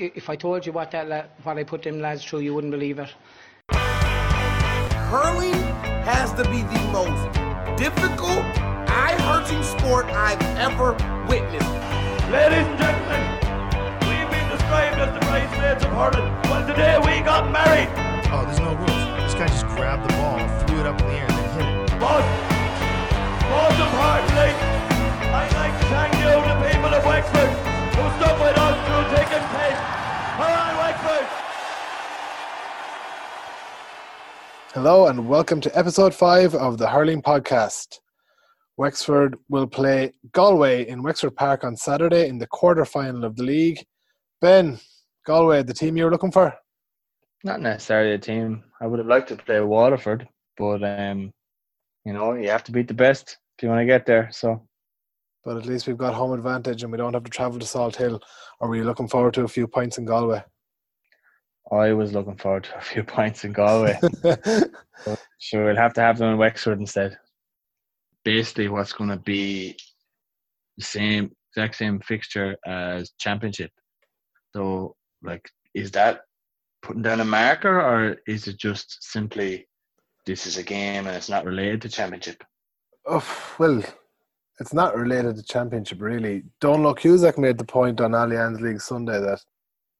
if I told you what that la- what I put them lads through, you wouldn't believe it. Hurling has to be the most difficult, eye-hurting sport I've ever witnessed. Ladies and gentlemen, we've been described as the bridesmaids of hurling. Well, today we got married. Oh, there's no rules. This guy just grabbed the ball, threw it up in the air, and then hit it. But, most importantly, I'd like to thank you, the people of Wexford, who stuck with us through thick and thin. Come on, Hello and welcome to episode five of the Hurling Podcast. Wexford will play Galway in Wexford Park on Saturday in the quarter final of the league. Ben, Galway, the team you were looking for? Not necessarily a team. I would have liked to play Waterford, but um, you know, you have to beat the best if you want to get there. So But at least we've got home advantage and we don't have to travel to Salthill. Or were you looking forward to a few points in Galway? I was looking forward to a few points in Galway. sure, we'll have to have them in Wexford instead. Basically, what's going to be the same, exact same fixture as Championship. So, like, is that putting down a marker, or is it just simply this is a game and it's not related to Championship? oh, well, it's not related to championship really. Donald Cusack made the point on Allianz League Sunday that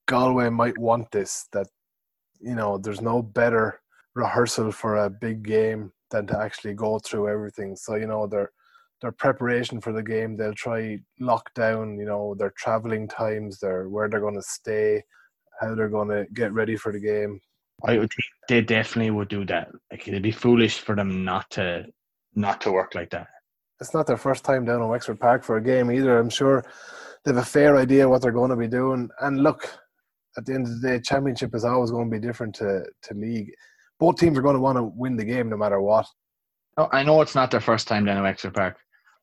Galway might want this, that you know, there's no better rehearsal for a big game than to actually go through everything. So, you know, their their preparation for the game, they'll try lock down, you know, their travelling times, their where they're gonna stay, how they're gonna get ready for the game. I would they definitely would do that. Like it'd be foolish for them not to not to work like that. It's not their first time down in Wexford Park for a game either. I'm sure they have a fair idea what they're going to be doing. And look, at the end of the day, championship is always going to be different to, to league. Both teams are going to want to win the game no matter what. Oh, I know it's not their first time down in Wexford Park,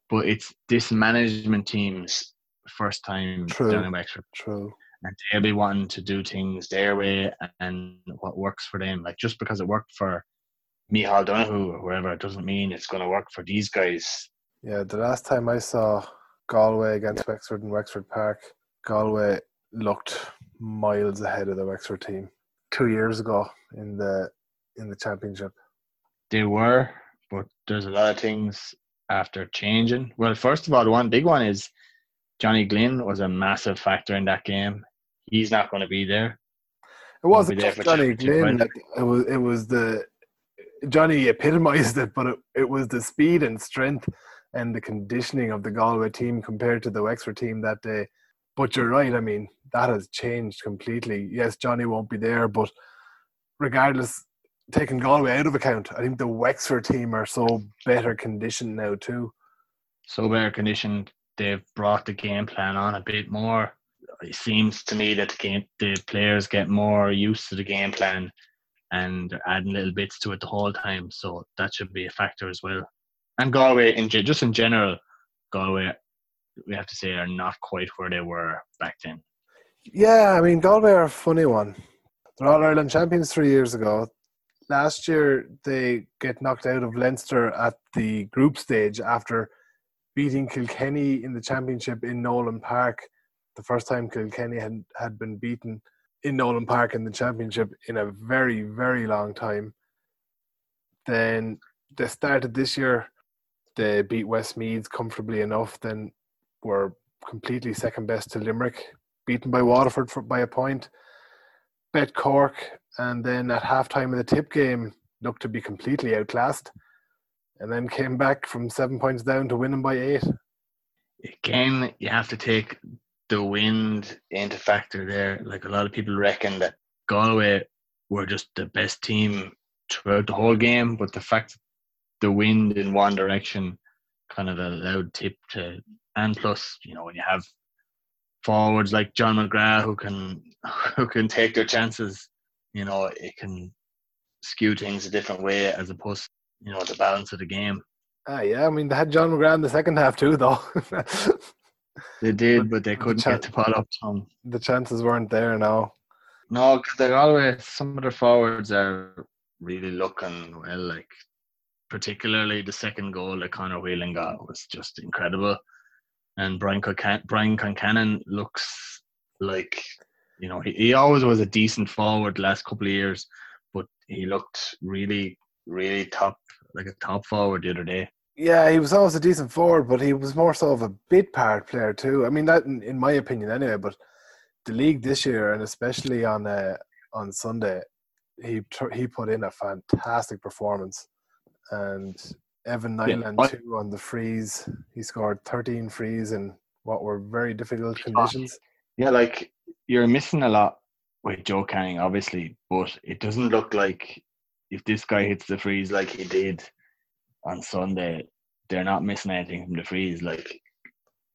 but it's this management team's first time True. down in Wexford, True. and they'll be wanting to do things their way and what works for them. Like just because it worked for Micheál Donoghue or whoever, it doesn't mean it's going to work for these guys. Yeah, the last time I saw Galway against Wexford in Wexford Park, Galway looked miles ahead of the Wexford team two years ago in the in the championship. They were, but there's a lot of things after changing. Well, first of all, the one big one is Johnny Glynn was a massive factor in that game. He's not going to be there. It wasn't just Johnny Glynn. like, It was it was the Johnny epitomized it, but it, it was the speed and strength and the conditioning of the Galway team compared to the Wexford team that day. But you're right. I mean, that has changed completely. Yes, Johnny won't be there, but regardless, taking Galway out of account, I think the Wexford team are so better conditioned now too. so better conditioned. They've brought the game plan on a bit more. It seems to me that the game, the players get more used to the game plan, and they're adding little bits to it the whole time. So that should be a factor as well. And Galway, in just in general, Galway, we have to say, are not quite where they were back then. Yeah, I mean, Galway are a funny one. They're All Ireland champions three years ago. Last year, they get knocked out of Leinster at the group stage after beating Kilkenny in the championship in Nolan Park. The first time Kilkenny had, had been beaten in Nolan Park in the championship in a very, very long time. Then they started this year, they beat Westmeath comfortably enough, then were completely second best to Limerick, beaten by Waterford for, by a point, bet Cork, and then at halftime of the tip game looked to be completely outclassed, and then came back from seven points down to winning by eight. Again, you have to take the wind into factor there. Like a lot of people reckon that Galway were just the best team throughout the whole game, but the fact the wind in one direction kind of allowed tip to and plus, you know, when you have forwards like John McGrath who can who can take their chances, you know, it can skew things a different way as opposed you know, the balance of the game. Ah, yeah, I mean they had John McGrath in the second half too, though. They did, but they couldn't chan- get the ball up some. the chances weren't there now. No, because they're always some of the forwards are really looking well. Like particularly the second goal that Conor Whelan got was just incredible, and Brian Concan- Brian Concannon looks like You know, he, he always was a decent forward the last couple of years, but he looked really, really top, like a top forward the other day. Yeah, he was always a decent forward, but he was more so of a bit part player too. I mean, that in, in my opinion, anyway. But the league this year, and especially on uh, on Sunday, he he put in a fantastic performance, and Evan Niland I- too on the frees. He scored 13 frees in what were very difficult ah, conditions. Yeah, like you're missing a lot with Joe Canning, obviously, but it doesn't look like if this guy hits the frees like he did on Sunday, they're not missing anything from the frees. Like,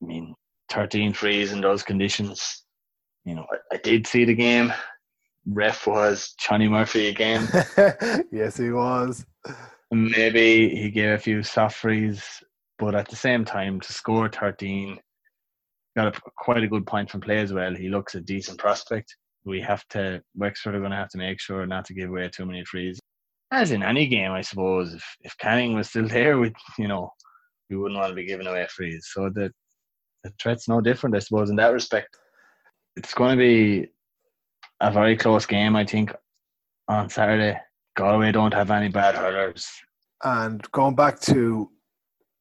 I mean, 13 frees in those conditions. You know, I, I did see the game. Ref was Johnny Murphy again. yes, he was. Maybe he gave a few soft frees, but at the same time, to score 13, got a, quite a good point from play as well. He looks a decent prospect. We have to, Wexford are going to have to make sure not to give away too many frees. As in any game, I suppose, if, if Canning was still there, we you know, we wouldn't want to be giving away frees. So the, the threat's no different, I suppose, in that respect. It's going to be a very close game, I think, on Saturday. Galway don't have any bad hurlers. And going back to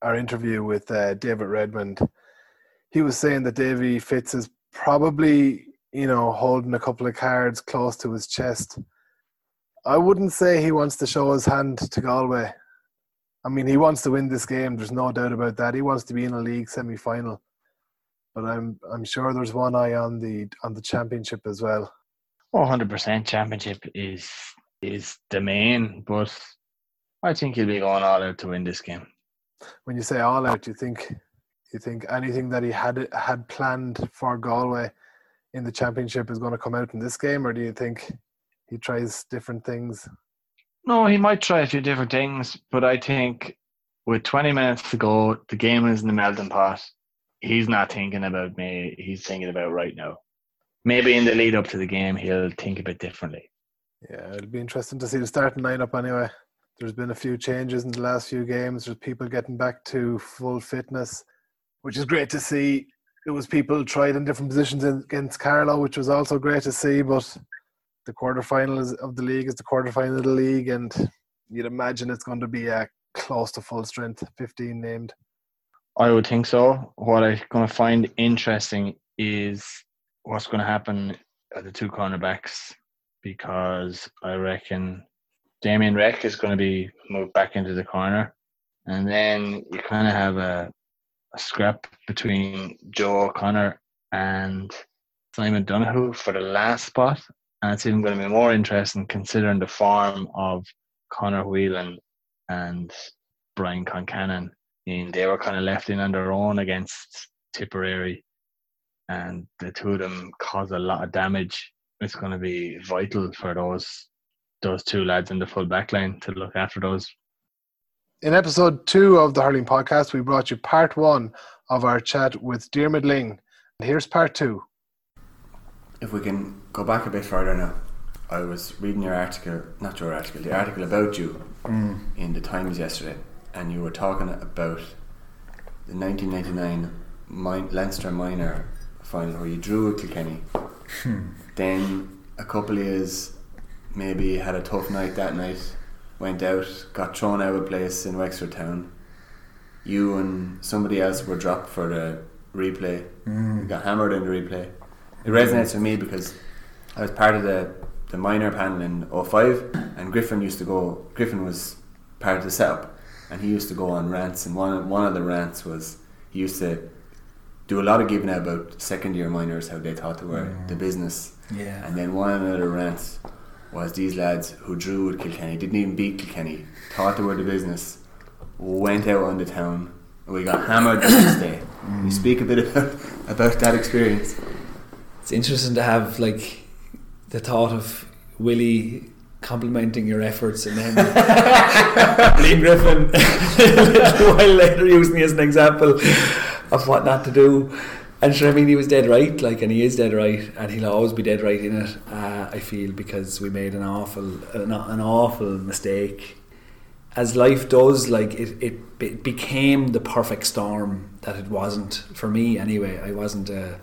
our interview with uh, David Redmond, he was saying that Davy Fitz is probably, you know, holding a couple of cards close to his chest. I wouldn't say he wants to show his hand to Galway. I mean, he wants to win this game. There's no doubt about that. He wants to be in a league semi-final. But I'm I'm sure there's one eye on the on the championship as well. One hundred percent championship is is the main, but I think he'll be going all out to win this game. When you say all out, you think you think anything that he had had planned for Galway in the championship is going to come out in this game, or do you think he tries different things? No, he might try a few different things, but I think with twenty minutes to go, the game is in the melting pot. He's not thinking about me. He's thinking about right now. Maybe in the lead up to the game, he'll think a bit differently. Yeah, it'll be interesting to see the starting lineup anyway. There's been a few changes in the last few games. There's people getting back to full fitness, which is great to see. It was people tried in different positions against Carlow, which was also great to see. But the quarterfinal of the league is the quarterfinal of the league, and you'd imagine it's going to be uh, close to full strength, 15 named. I would think so. What I'm going to find interesting is what's going to happen at the two cornerbacks because I reckon Damien Reck is going to be moved back into the corner. And then you kind of have a, a scrap between Joe O'Connor and Simon Donohoe for the last spot. And it's even going to be more interesting considering the form of Conor Whelan and Brian Concannon. And they were kind of left in on their own against Tipperary. And the two of them caused a lot of damage. It's going to be vital for those those two lads in the full back line to look after those. In episode two of the Hurling Podcast, we brought you part one of our chat with Diarmuid Lyng. And here's part two. If we can go back a bit further now, I was reading your article, not your article, the article about you mm. in the Times yesterday, and you were talking about the 1999 min- Leinster Minor final where you drew with Kilkenny. Hmm. then a couple of years, maybe had a tough night that night, went out, got thrown out of place in Wexford Town. You and somebody else were dropped for the replay. Hmm. You got hammered in the replay. It resonates with me because I was part of the, the minor panel in 05 and Griffin used to go, Griffin was part of the setup and he used to go on rants and one, one of the rants was he used to do a lot of giving out about second year minors, how they thought they were mm. the business. Yeah. And then one of the rants was these lads who drew with Kilkenny, didn't even beat Kilkenny, thought they were the business, went out on the town, and we got hammered the next day. Can You mm. speak a bit about, about that experience. It's interesting to have like the thought of Willie complimenting your efforts and then Liam Griffin a little while later using me as an example of what not to do. And sure, I mean, he was dead right, like, and he is dead right, and he'll always be dead right in it. Uh, I feel because we made an awful, an, an awful mistake. As life does, like it, it, be- became the perfect storm that it wasn't for me anyway. I wasn't, uh,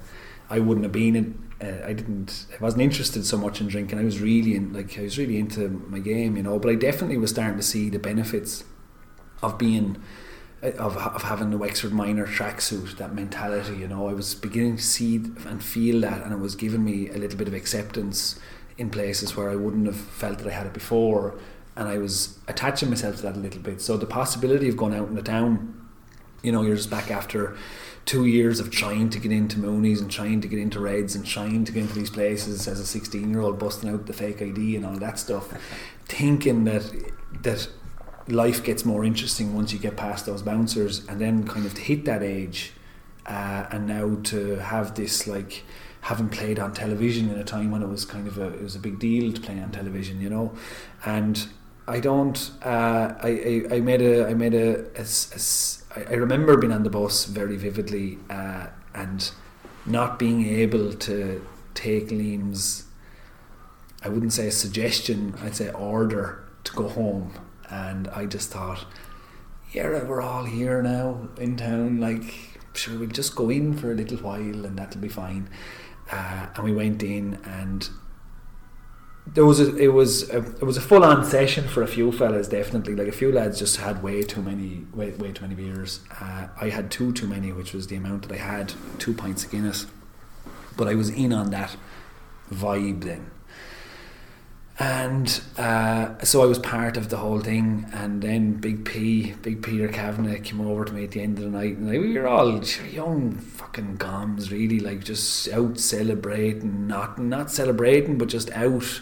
I wouldn't have been in, uh, I didn't I wasn't interested so much in drinking I was really in, like I was really into my game you know but I definitely was starting to see the benefits of being uh, of, of having the Wexford minor tracksuit that mentality you know. I was beginning to see and feel that and it was giving me a little bit of acceptance in places where I wouldn't have felt that I had it before and I was attaching myself to that a little bit. So the possibility of going out in the town you know you're just back after two years of trying to get into Mooney's and trying to get into Reds and trying to get into these places as a 16 year old busting out the fake ID and all that stuff thinking that that life gets more interesting once you get past those bouncers and then kind of to hit that age uh, and now to have this like having played on television in a time when it was kind of a it was a big deal to play on television you know and I don't uh, I, I, I made a I made a, a, a I, remember being on the bus very vividly uh, and not being able to take Liam's, I wouldn't say a suggestion, I'd say order to go home. And I just thought, yeah, we're all here now in town. Like, sure, we'll just go in for a little while and that'll be fine. Uh, and we went in and there was a, it was a, it was a full on session for a few fellas definitely like a few lads just had way too many way, way too many beers uh, I had two too many which was the amount that I had two pints of Guinness but I was in on that vibe then and uh, so I was part of the whole thing. And then Big P Big Peter Kavanagh came over to me at the end of the night and we were all young fucking goms really like just out celebrating not not celebrating but just out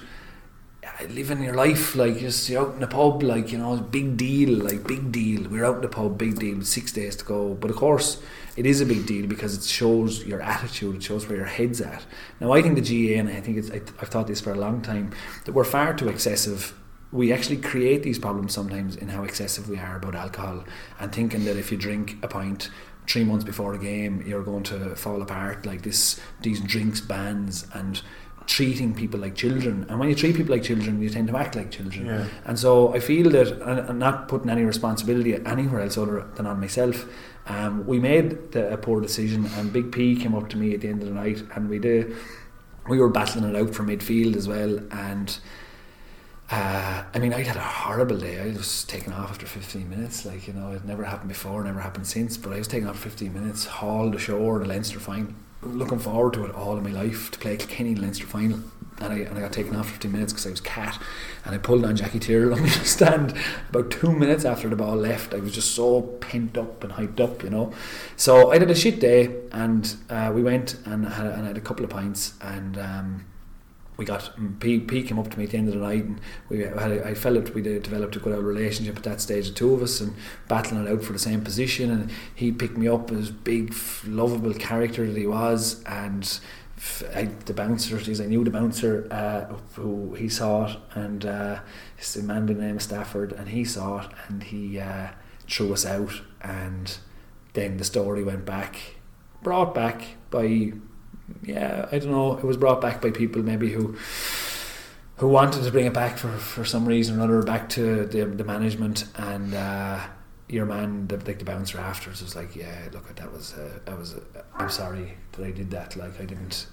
living your life like just out in the pub like you know big deal like big deal. We're out in the pub big deal six days to go. But of course it is a big deal because it shows your attitude it shows where your head's at. Now I think the GAA and I think it's I, I've thought this for a long time that we're far too excessive. We actually create these problems sometimes in how excessive we are about alcohol and thinking that if you drink a pint three months before a game you're going to fall apart like this these drinks bans and treating people like children. And when you treat people like children you tend to act like children. Yeah. and so I feel that and I'm not putting any responsibility anywhere else other than on myself um, we made the, a poor decision and Big P came up to me at the end of the night and we did we were battling it out for midfield as well and uh, I mean, I had a horrible day. I was taken off after 15 minutes. Like, you know, it never happened before, never happened since. But I was taken off 15 minutes, hauled ashore, the Leinster final. Looking forward to it all of my life to play Kilkenny in Leinster final. And I, and I got taken off 15 minutes because I was cat. And I pulled on Jackie Tyrrell on the stand about two minutes after the ball left. I was just so pent up and hyped up, you know. So I had a shit day and uh, we went and had, and had a couple of pints and. Um, we got P, P came up to me at the end of the night and we had I felt we did, developed a good old relationship at that stage the two of us and battling it out for the same position. And he picked me up as big lovable character that he was and I, the bouncer I knew the bouncer uh, who he saw it and uh, it's a man by the name of Stafford and he saw it and he uh, threw us out. And then the story went back brought back by yeah, I don't know. It was brought back by people maybe who who wanted to bring it back for, for some reason or another back to the, the management and uh, your man, the, like the bouncer afterwards, was like, yeah, look, that was uh, I was uh, I'm sorry that I did that. Like I didn't.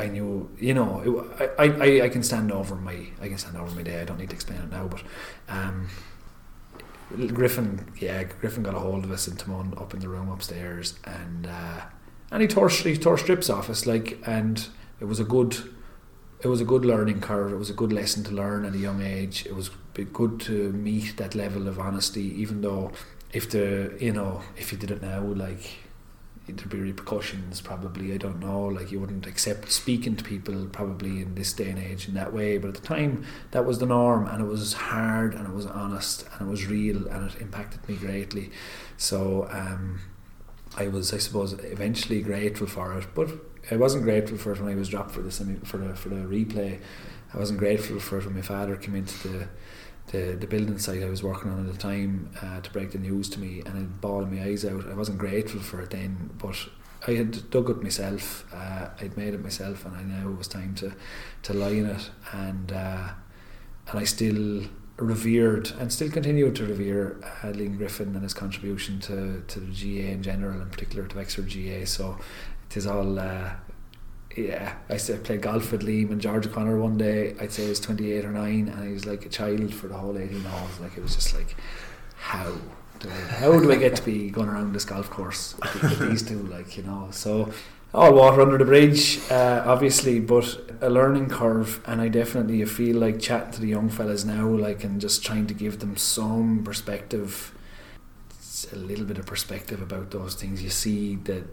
I knew, you know, it, I, I, I can stand over my, I can stand over my day. I don't need to explain it now, but um, Griffin, yeah, Griffin got a hold of us and Timon up in the room upstairs, and uh, and he tore he tore strips off us like and it was a good it was a good learning curve. It was a good lesson to learn at a young age. It was good to meet that level of honesty even though if the you know if you did it now like there'd be repercussions probably. I don't know. Like you wouldn't accept speaking to people probably in this day and age in that way. But at the time that was the norm and it was hard and it was honest and it was real and it impacted me greatly. So um I was, I suppose, eventually grateful for it, but I wasn't grateful for it when I was dropped for the semi, for the for the replay. I wasn't grateful for it when my father came into the the, the building site I was working on at the time uh, to break the news to me, and I'd bawling my eyes out. I wasn't grateful for it then, but I had dug it myself. Uh, I'd made it myself, and I knew it was time to to lie in it, and uh, and I still revered and still continue to revere uh, Liam Griffin and his contribution to, to the GAA in general, in particular to Wexford GAA. So it is all, uh, yeah, I said played golf with Liam and George O'Connor one day. I'd say he was 28 or 9, and he was like a child for the whole 18 holes. Like, it was just like, how? Do I, how do I get to be going around this golf course with, with these two? Like, you know, so all water under the bridge, uh, obviously, but a learning curve. And I definitely feel like chatting to the young fellas now, like, and just trying to give them some perspective, a little bit of perspective about those things. You see that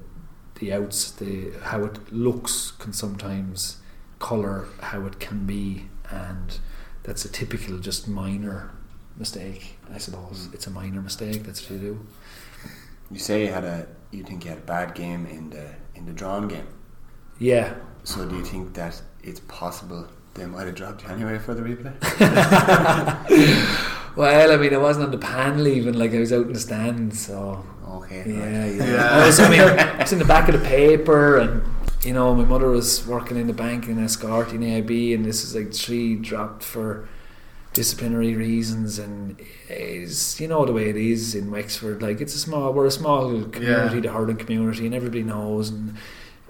the outs, the how it looks can sometimes color how it can be, and that's a typical just minor mistake. I suppose it's a minor mistake. That's what you do. You say you had a you think you had a bad game in the in the drawn game. Yeah, So do you think that it's possible they might have dropped you anyway for the replay? Well, I mean, I wasn't on the panel even. Like I was out in the stands, so Okay. yeah, right. yeah. I was, I mean, I was in the back of the paper, and you know, my mother was working in the bank in Escort in AIB, and this is like three dropped for disciplinary reasons, and is you know the way it is in Wexford. Like it's a small, we're a small community, Yeah. the hurling community, and everybody knows and.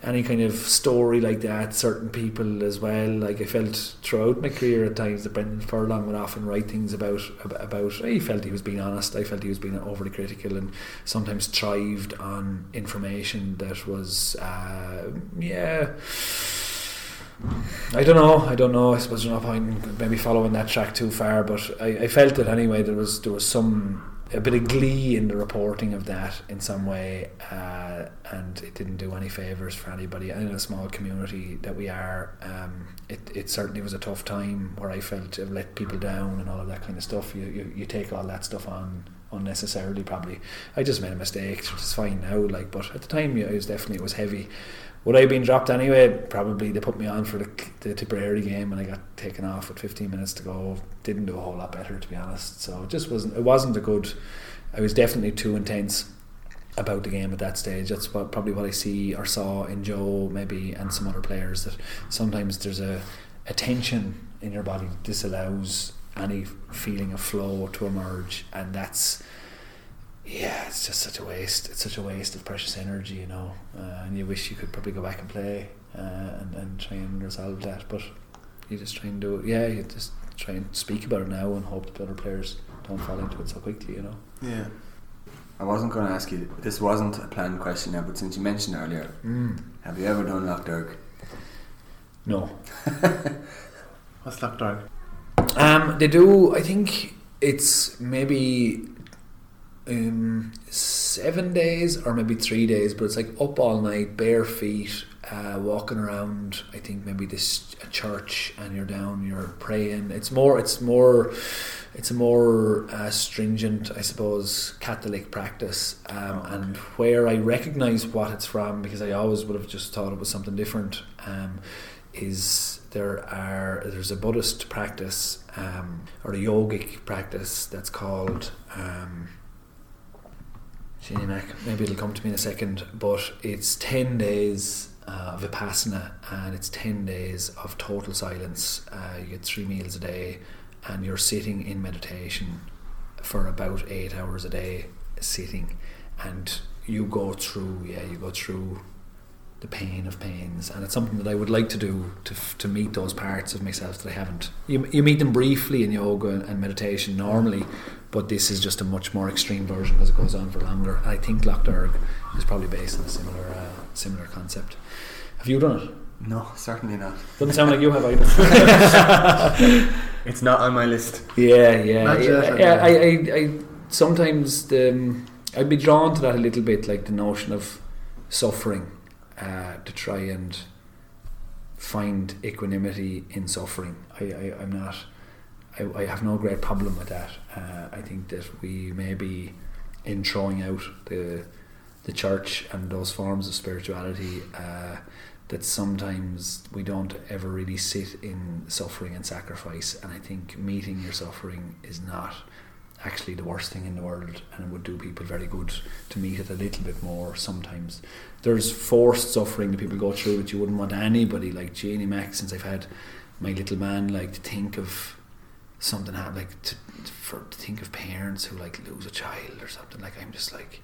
Any kind of story like that, certain people as well. Like I felt throughout my career at times that Brendan Furlong would often write things about about. about he felt he was being honest. I felt he was being overly critical, and sometimes thrived on information that was, uh, yeah. I don't know. I don't know. I suppose there's no point in maybe following that track too far, but I, I felt it anyway. There was there was some a bit of glee in the reporting of that in some way, uh, and it didn't do any favors for anybody. And in a small community that we are, um, it it certainly was a tough time where I felt I've let people down and all of that kind of stuff. You you, you take all that stuff on unnecessarily. Probably, I just made a mistake, which is fine now. Like, but at the time, yeah, it was definitely it was heavy. Would I have been dropped anyway? Probably. They put me on for the, the Tipperary game, and I got taken off with 15 minutes to go. Didn't do a whole lot better, to be honest. So it just wasn't. It wasn't a good. I was definitely too intense about the game at that stage. That's what probably what I see or saw in Joe maybe and some other players that sometimes there's a, a tension in your body that disallows any feeling of flow to emerge, and that's yeah, it's just such a waste. It's such a waste of precious energy, you know. Uh, and you wish you could probably go back and play uh, and, and try and resolve that, but you just try and do it. Yeah, you just try and speak about it now and hope that other players don't fall into it so quickly, you know. Yeah. I wasn't going to ask you. This wasn't a planned question now, but since you mentioned earlier, have you ever done Lough Derg? No. What's that dark? Um, they do. I think it's maybe um, seven days or maybe three days, but it's like up all night, bare feet, uh, walking around. I think maybe this a church, and you're down, you're praying. It's more. It's more. It's a more uh, stringent, I suppose, Catholic practice, um, and where I recognise what it's from because I always would have just thought it was something different. Um, is there are there's a Buddhist practice um, or a yogic practice that's called um, Shinimak. Maybe it'll come to me in a second, but it's ten days uh, vipassana and it's ten days of total silence. Uh, you get three meals a day, and you're sitting in meditation for about eight hours a day, sitting, and you go through. Yeah, you go through the pain of pains, and it's something that I would like to do to to meet those parts of myself that I haven't. You you meet them briefly in yoga and, and meditation normally, but this is just a much more extreme version because it goes on for longer. And I think Lough Derg is probably based on a similar uh, similar concept. Have you done it? No, certainly not. Doesn't sound like you have either. It's not on my list. Yeah, yeah, yeah. yeah. I, I, I sometimes the, um, I'd be drawn to that a little bit, like the notion of suffering, uh, to try and find equanimity in suffering. I, I I'm not. I, I have no great problem with that. Uh, I think that we maybe in throwing out the the church and those forms of spirituality. Uh, that sometimes we don't ever really sit in suffering and sacrifice, and I think meeting your suffering is not actually the worst thing in the world, and it would do people very good to meet it a little bit more sometimes. There's forced suffering that people go through that you wouldn't want anybody like Janie Mack since I've had my little man like to think of something happen like to, for to think of parents who like lose a child or something like I'm just like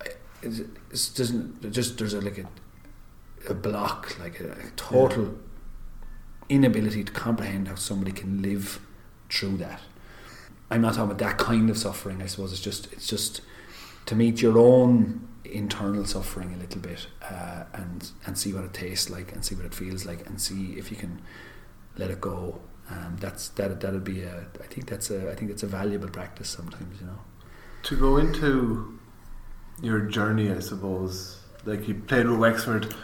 I- it's, it's doesn't just there's a like a a block, like a, a total inability to comprehend how somebody can live through that. I'm not talking about that kind of suffering. I suppose it's just it's just to meet your own internal suffering a little bit uh, and and see what it tastes like and see what it feels like and see if you can let it go. Um, that's that that'll be a. I think that's a. I think it's a valuable practice sometimes. You know. To go into your journey, I suppose, like you played with Wexford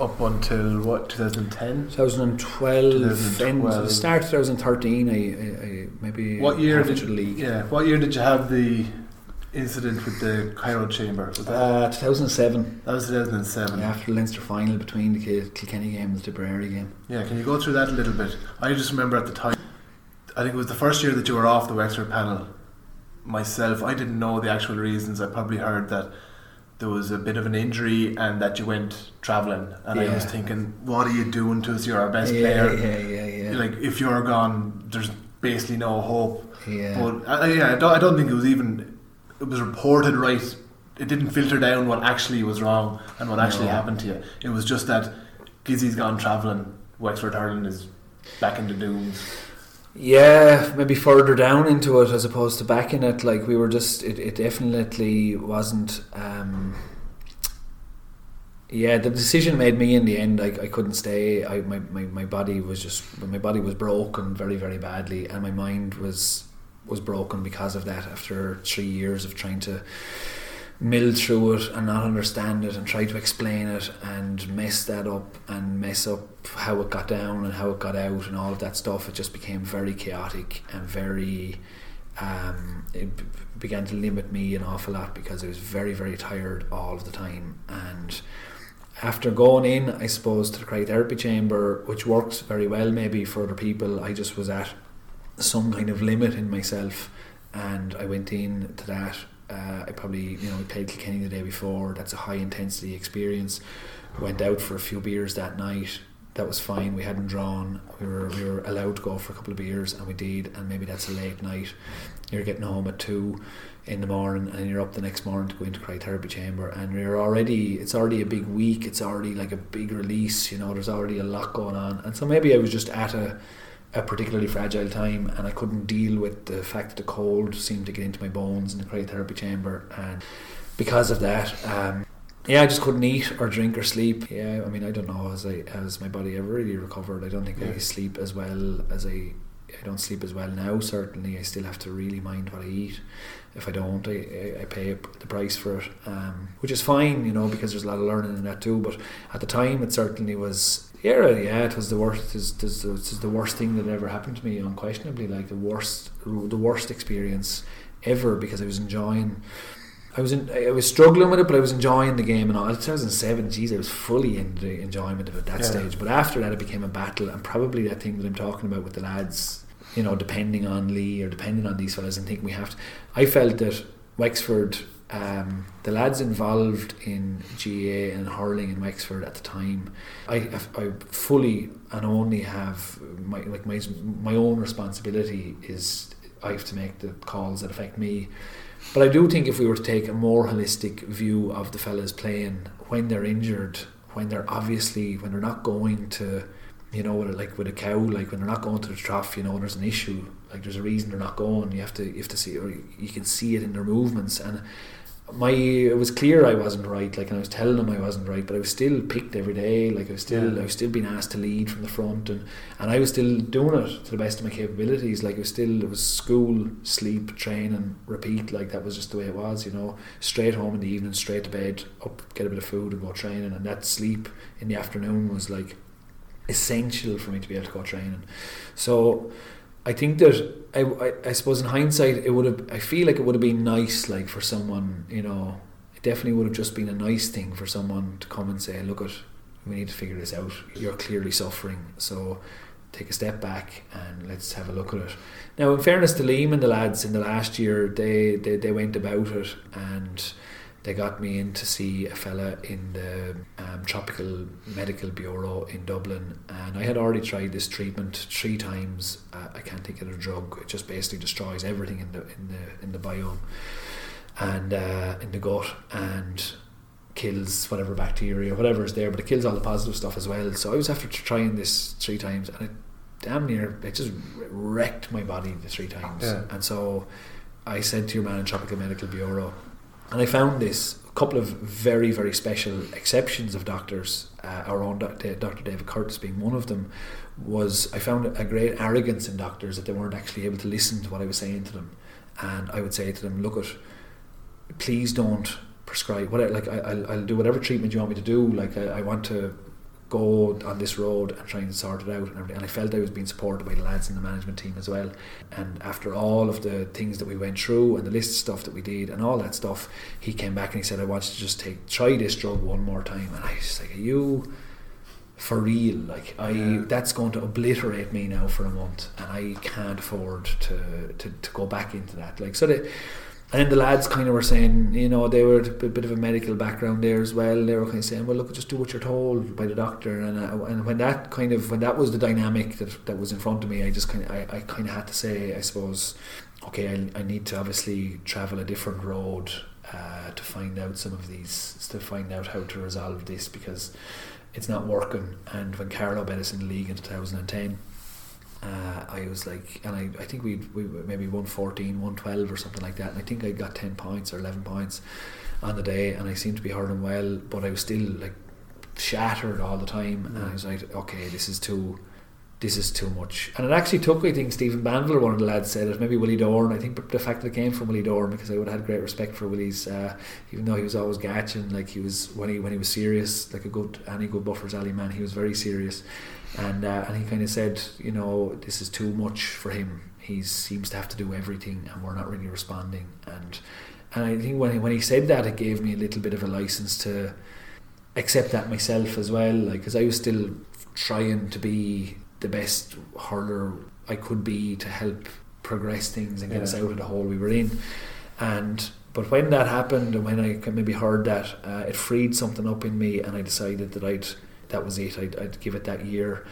up until what 2010. 2012, 2012. End, start 2013. I, I, I maybe What year did league? Yeah, what year did you have the incident with the cryo chamber? Was that, Uh, 2007. that was 2007. After the Leinster final between the Kilkenny game and the Tipperary game. Yeah, can you go through that a little bit? I just remember at the time, I think it was the first year that you were off the Wexford panel. Myself, I didn't know the actual reasons. I probably heard that there was a bit of an injury and that you went travelling. And I was thinking, what are you doing to us? You're our best yeah, player. yeah, yeah, yeah. Like, if you're gone, there's basically no hope. yeah. But uh, yeah, I don't, I don't think it was even. It was reported right. It didn't filter down what actually was wrong and what actually No. happened to you. It was just that Gizzy's gone travelling. Wexford hurling is back in the dooms. Yeah, maybe further down into it as opposed to back in it. Like we were just, it, it definitely wasn't. Um, yeah, the decision made me in the end. I, I couldn't stay. I my, my, my body was just my body was broken very very badly, and my mind was was broken because of that. After three years of trying to mill through it and not understand it and try to explain it and mess that up and mess up how it got down and how it got out and all of that stuff, it just became very chaotic and very. Um, it b- began to limit me an awful lot because I was very, very tired all of the time. And after going in, I suppose, to the cryotherapy chamber, which works very well maybe for other people, I just was at some kind of limit in myself. And I went in to that. Uh, I probably, you know, played Kilkenny the day before. That's a high intensity experience. Went out for a few beers that night. That was fine. We hadn't drawn. We were we were allowed to go for a couple of beers, and we did. And maybe that's a late night. You're getting home at two in the morning, and you're up the next morning to go into cryotherapy chamber, and you're already. It's already a big week. It's already like a big release. You know, there's already a lot going on, and so maybe I was just at a a particularly fragile time and I couldn't deal with the fact that the cold seemed to get into my bones in the cryotherapy chamber and because of that um, yeah I just couldn't eat or drink or sleep. Yeah I mean I don't know as I has my body ever really recovered I don't think I sleep as well as I I don't sleep as well now certainly. I still have to really mind what I eat. If I don't I, I, I pay the price for it um, which is fine you know because there's a lot of learning in that too but at the time it certainly was yeah, yeah, it was the worst. It was, it was, the worst thing that ever happened to me. Unquestionably, like the worst, the worst experience ever because I was enjoying. I was in, I was struggling with it, but I was enjoying the game and all. 2007, geez, I was fully in the enjoyment of it at that Yeah. stage. But after that, it became a battle, and probably that thing that I'm talking about with the lads, you know, depending on Lee or depending on these fellas, and think we have to. I felt that Wexford, um, the lads involved in GAA and hurling in Wexford at the time, I, I fully and only have my like my my own responsibility is I have to make the calls that affect me. But I do think if we were to take a more holistic view of the fellas playing when they're injured, when they're obviously when they're not going to, you know, like with a cow, like when they're not going to the trough, you know, there's an issue. Like there's a reason they're not going. You have to you have to see, or you can see it in their movements. And my it was clear I wasn't right. Like and I was telling them I wasn't right, but I was still picked every day. Like I was still Yeah. I was still being asked to lead from the front, and and I was still doing it to the best of my capabilities. Like it was still it was school, sleep, train, and repeat. Like that was just the way it was. You know, straight home in the evening, straight to bed, up get a bit of food and go training, and that sleep in the afternoon was like essential for me to be able to go training. So I think that I, I, I suppose in hindsight it would have I feel like it would have been nice like for someone you know it definitely would have just been a nice thing for someone to come and say look at we need to figure this out. You're clearly suffering. So take a step back and let's have a look at it. Now in fairness to Liam and the lads in the last year they, they, they went about it and they got me in to see a fella in the um, Tropical Medical Bureau in Dublin, and I had already tried this treatment three times. Uh, I can't think of the drug; it just basically destroys everything in the in the in the biome and uh, in the gut. And kills whatever bacteria, whatever is there, but it kills all the positive stuff as well. So I was after trying this three times, and it damn near it just wrecked my body the three times. Yeah. And so I said to your man in Tropical Medical Bureau, and I found this a couple of very very special exceptions of doctors. Uh, our own Dr. David Curtis being one of them was I found a great arrogance in doctors that they weren't actually able to listen to what I was saying to them, and I would say to them, look at please don't prescribe whatever like I, I'll, I'll do whatever treatment you want me to do like I, I want to go on this road and try and sort it out and everything. And I felt I was being supported by the lads in the management team as well. And after all of the things that we went through and the list of stuff that we did and all that stuff he came back and he said I want you to just take try this drug one more time. And I was like are you for real? Like I that's going to obliterate me now for a month and I can't afford to, to, to go back into that. Like so that and then the lads kind of were saying, you know, they were a bit of a medical background there as well. They were kind of saying, well, look, just do what you're told by the doctor. And uh, and when that kind of when that was the dynamic that, that was in front of me, I just kind of I, I kind of had to say, I suppose, okay, I, I need to obviously travel a different road uh, to find out some of these, to find out how to resolve this because it's not working. And when Carlow bet in the league in 2010 uh, I was like, and I, I think we we maybe 114, 112 or something like that. And I think I got 10 points or 11 points on the day, and I seemed to be hurling well, but I was still like shattered all the time. And I was like, okay, this is too. This is too much, and it actually took. Me, I think Stephen Bandler, one of the lads, said it. Maybe Willie Dorn. I think the fact that it came from Willie Dorn because I would have had great respect for Willie's, uh, even though he was always gatching. Like he was when he when he was serious, like a good any good buffers alley man. He was very serious, and uh, and he kind of said, you know, this is too much for him. He seems to have to do everything, and we're not really responding. And and I think when he, when he said that, it gave me a little bit of a license to accept that myself as well. Like, because I was still trying to be the best hurler I could be to help progress things and get us out of the hole we were in. And but when that happened, and when I maybe heard that, uh, it freed something up in me, and I decided that I'd that was it. I'd, I'd give it that year,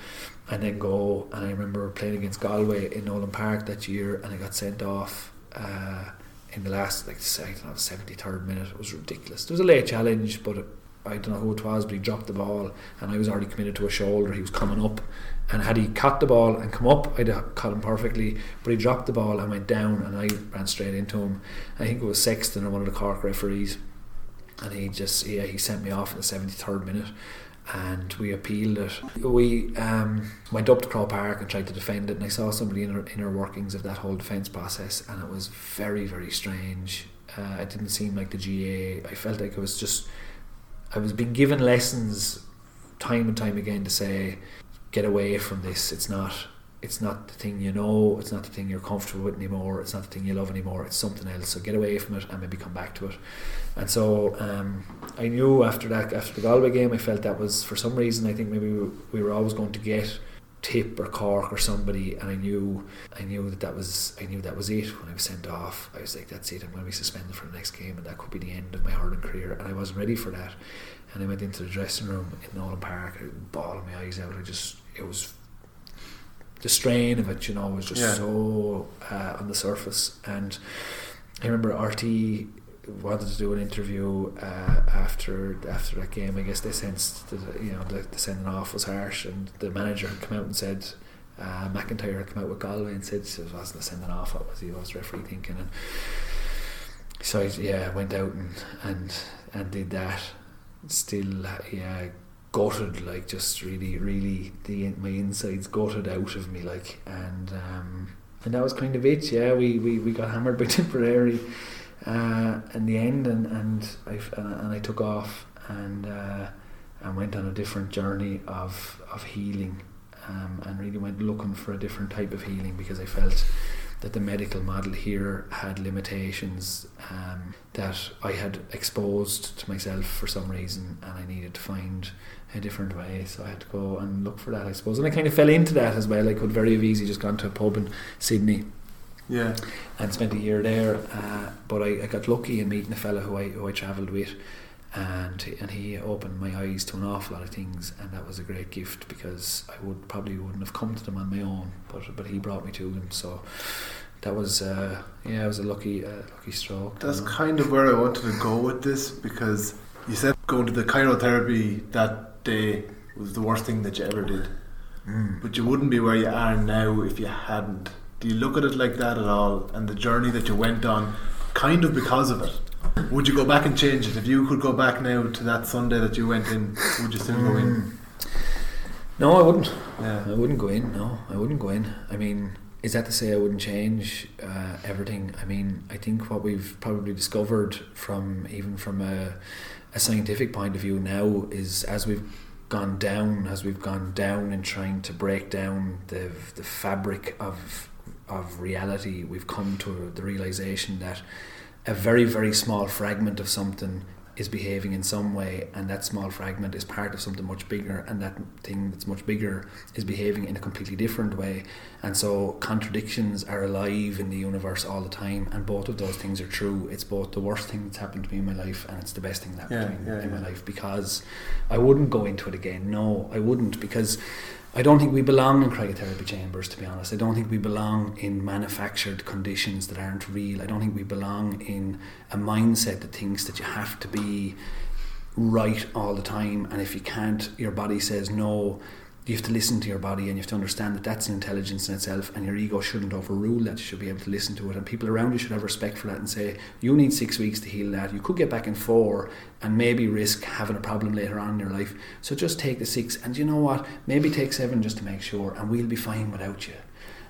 and then go. And I remember playing against Galway in Nolan Park that year, and I got sent off. Uh, in the last, like, I don't know, seventy third minute, it was ridiculous. It was a late challenge, but it, I don't know who it was, but he dropped the ball, and I was already committed to a shoulder. He was coming up, and had he caught the ball and come up, I'd have caught him perfectly. But he dropped the ball and went down, and I ran straight into him. I think it was Sexton or one of the Cork referees, and he just yeah he sent me off in the seventy third minute. And we appealed it. We um, went up to Croke Park and tried to defend it. And I saw somebody in inner, inner workings of that whole defence process, and it was very, very strange. Uh, it didn't seem like the GAA. I felt like it was just I was being given lessons time and time again to say, get away from this. It's not it's not the thing you know, it's not the thing you're comfortable with anymore, it's not the thing you love anymore, it's something else. So get away from it and maybe come back to it. And so um, I knew after that after the Galway game I felt that was for some reason I think maybe we, we were always going to get Tip or Cork or somebody and I knew I knew that that was I knew that was it when I was sent off I was like that's it I'm going to be suspended for the next game and that could be the end of my hurling career and I wasn't ready for that and I went into the dressing room in Nolan Park bawling my eyes out I just it was the strain of it you know was just Yeah. so uh, on the surface and I remember RTÉ wanted to do an interview uh, after after that game. I guess they sensed that you know the, the sending off was harsh, and the manager had come out and said uh, McIntyre had come out with Galway and said it wasn't a sending off. What was he was referee thinking? And so I, yeah, went out and and and did that. Still, yeah, gutted like just really, really the my insides gutted out of me like, and um, and that was kind of it. Yeah, we we, we got hammered by Tipperary uh, in the end, and and I and I took off and uh, and went on a different journey of of healing, um, and really went looking for a different type of healing because I felt that the medical model here had limitations um, that I had exposed to myself for some reason, and I needed to find a different way. So I had to go and look for that, I suppose, and I kind of fell into that as well. I could very have easily just gone to a pub in Sydney Yeah. and spent a year there. Uh, but I, I got lucky in meeting a fella who I who I travelled with, and and he opened my eyes to an awful lot of things, and that was a great gift because I would probably wouldn't have come to them on my own, but but he brought me to them. So that was uh, yeah, it was a lucky uh, lucky stroke. you That's know. kind of where I wanted to go with this because you said going to the cryotherapy that day was the worst thing that you ever did. But you wouldn't be where you are now if you hadn't. Do you look at it like that at all? And the journey that you went on, kind of because of it. Would you go back and change it? If you could go back now to that Sunday that you went in, would you still go in? No, I wouldn't. Yeah. I wouldn't go in. No, I wouldn't go in. I mean, is that to say I wouldn't change uh, everything? I mean, I think what we've probably discovered from even from a, a scientific point of view now is as we've gone down, as we've gone down in trying to break down the the fabric of of reality, we've come to the realization that a very very small fragment of something is behaving in some way and that small fragment is part of something much bigger and that thing that's much bigger is behaving in a completely different way. And so contradictions are alive in the universe all the time and both of those things are true. It's both the worst thing that's happened to me in my life and it's the best thing that happened Yeah, to me yeah, in my life because I wouldn't go into it again. No I wouldn't because I don't think we belong in cryotherapy chambers, to be honest. I don't think we belong in manufactured conditions that aren't real. I don't think we belong in a mindset that thinks that you have to be right all the time, and if you can't, your body says no. You have to listen to your body and you have to understand that that's an intelligence in itself, and your ego shouldn't overrule that. You should be able to listen to it, and people around you should have respect for that and say, You need six weeks to heal that. You could get back in four and maybe risk having a problem later on in your life. So just take the six, and you know what? Maybe take seven just to make sure, and we'll be fine without you.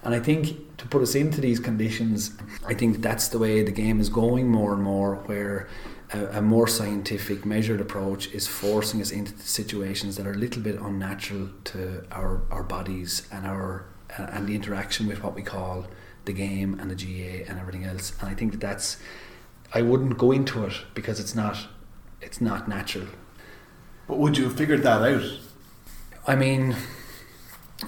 And I think to put us into these conditions, I think that's the way the game is going more and more, where a, a more scientific, measured approach is forcing us into situations that are a little bit unnatural to our, our bodies and our uh, and the interaction with what we call the game and the GAA and everything else. And I think that that's I wouldn't go into it because it's not it's not natural. But would you have figured that out? I mean,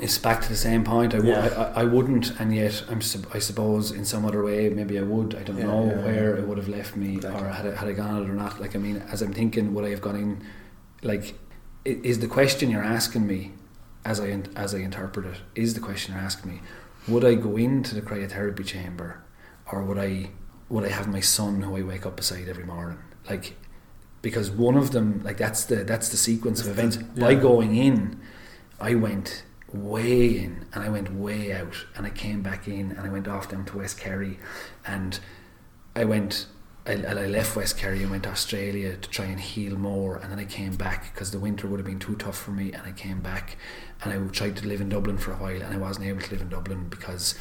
it's back to the same point. I, w- Yeah. I, I- wouldn't, and yet I'm, I suppose in some other way, maybe I would. I don't Yeah, know yeah, where it would have left me, Exactly. or had I, had I gone it or not. Like, I mean, as I'm thinking, would I have gone in? Like, is the question you're asking me, as I as I interpret it, is the question you're asking me, would I go into the cryotherapy chamber, or would I would I have my son who I wake up beside every morning? Like, because one of them, like that's the that's the sequence of events. By yeah. going in, I went way in and I went way out and I came back in and I went off down to West Kerry and I went I, I left West Kerry and went to Australia to try and heal more and then I came back because the winter would have been too tough for me and I came back and I tried to live in Dublin for a while and I wasn't able to live in Dublin because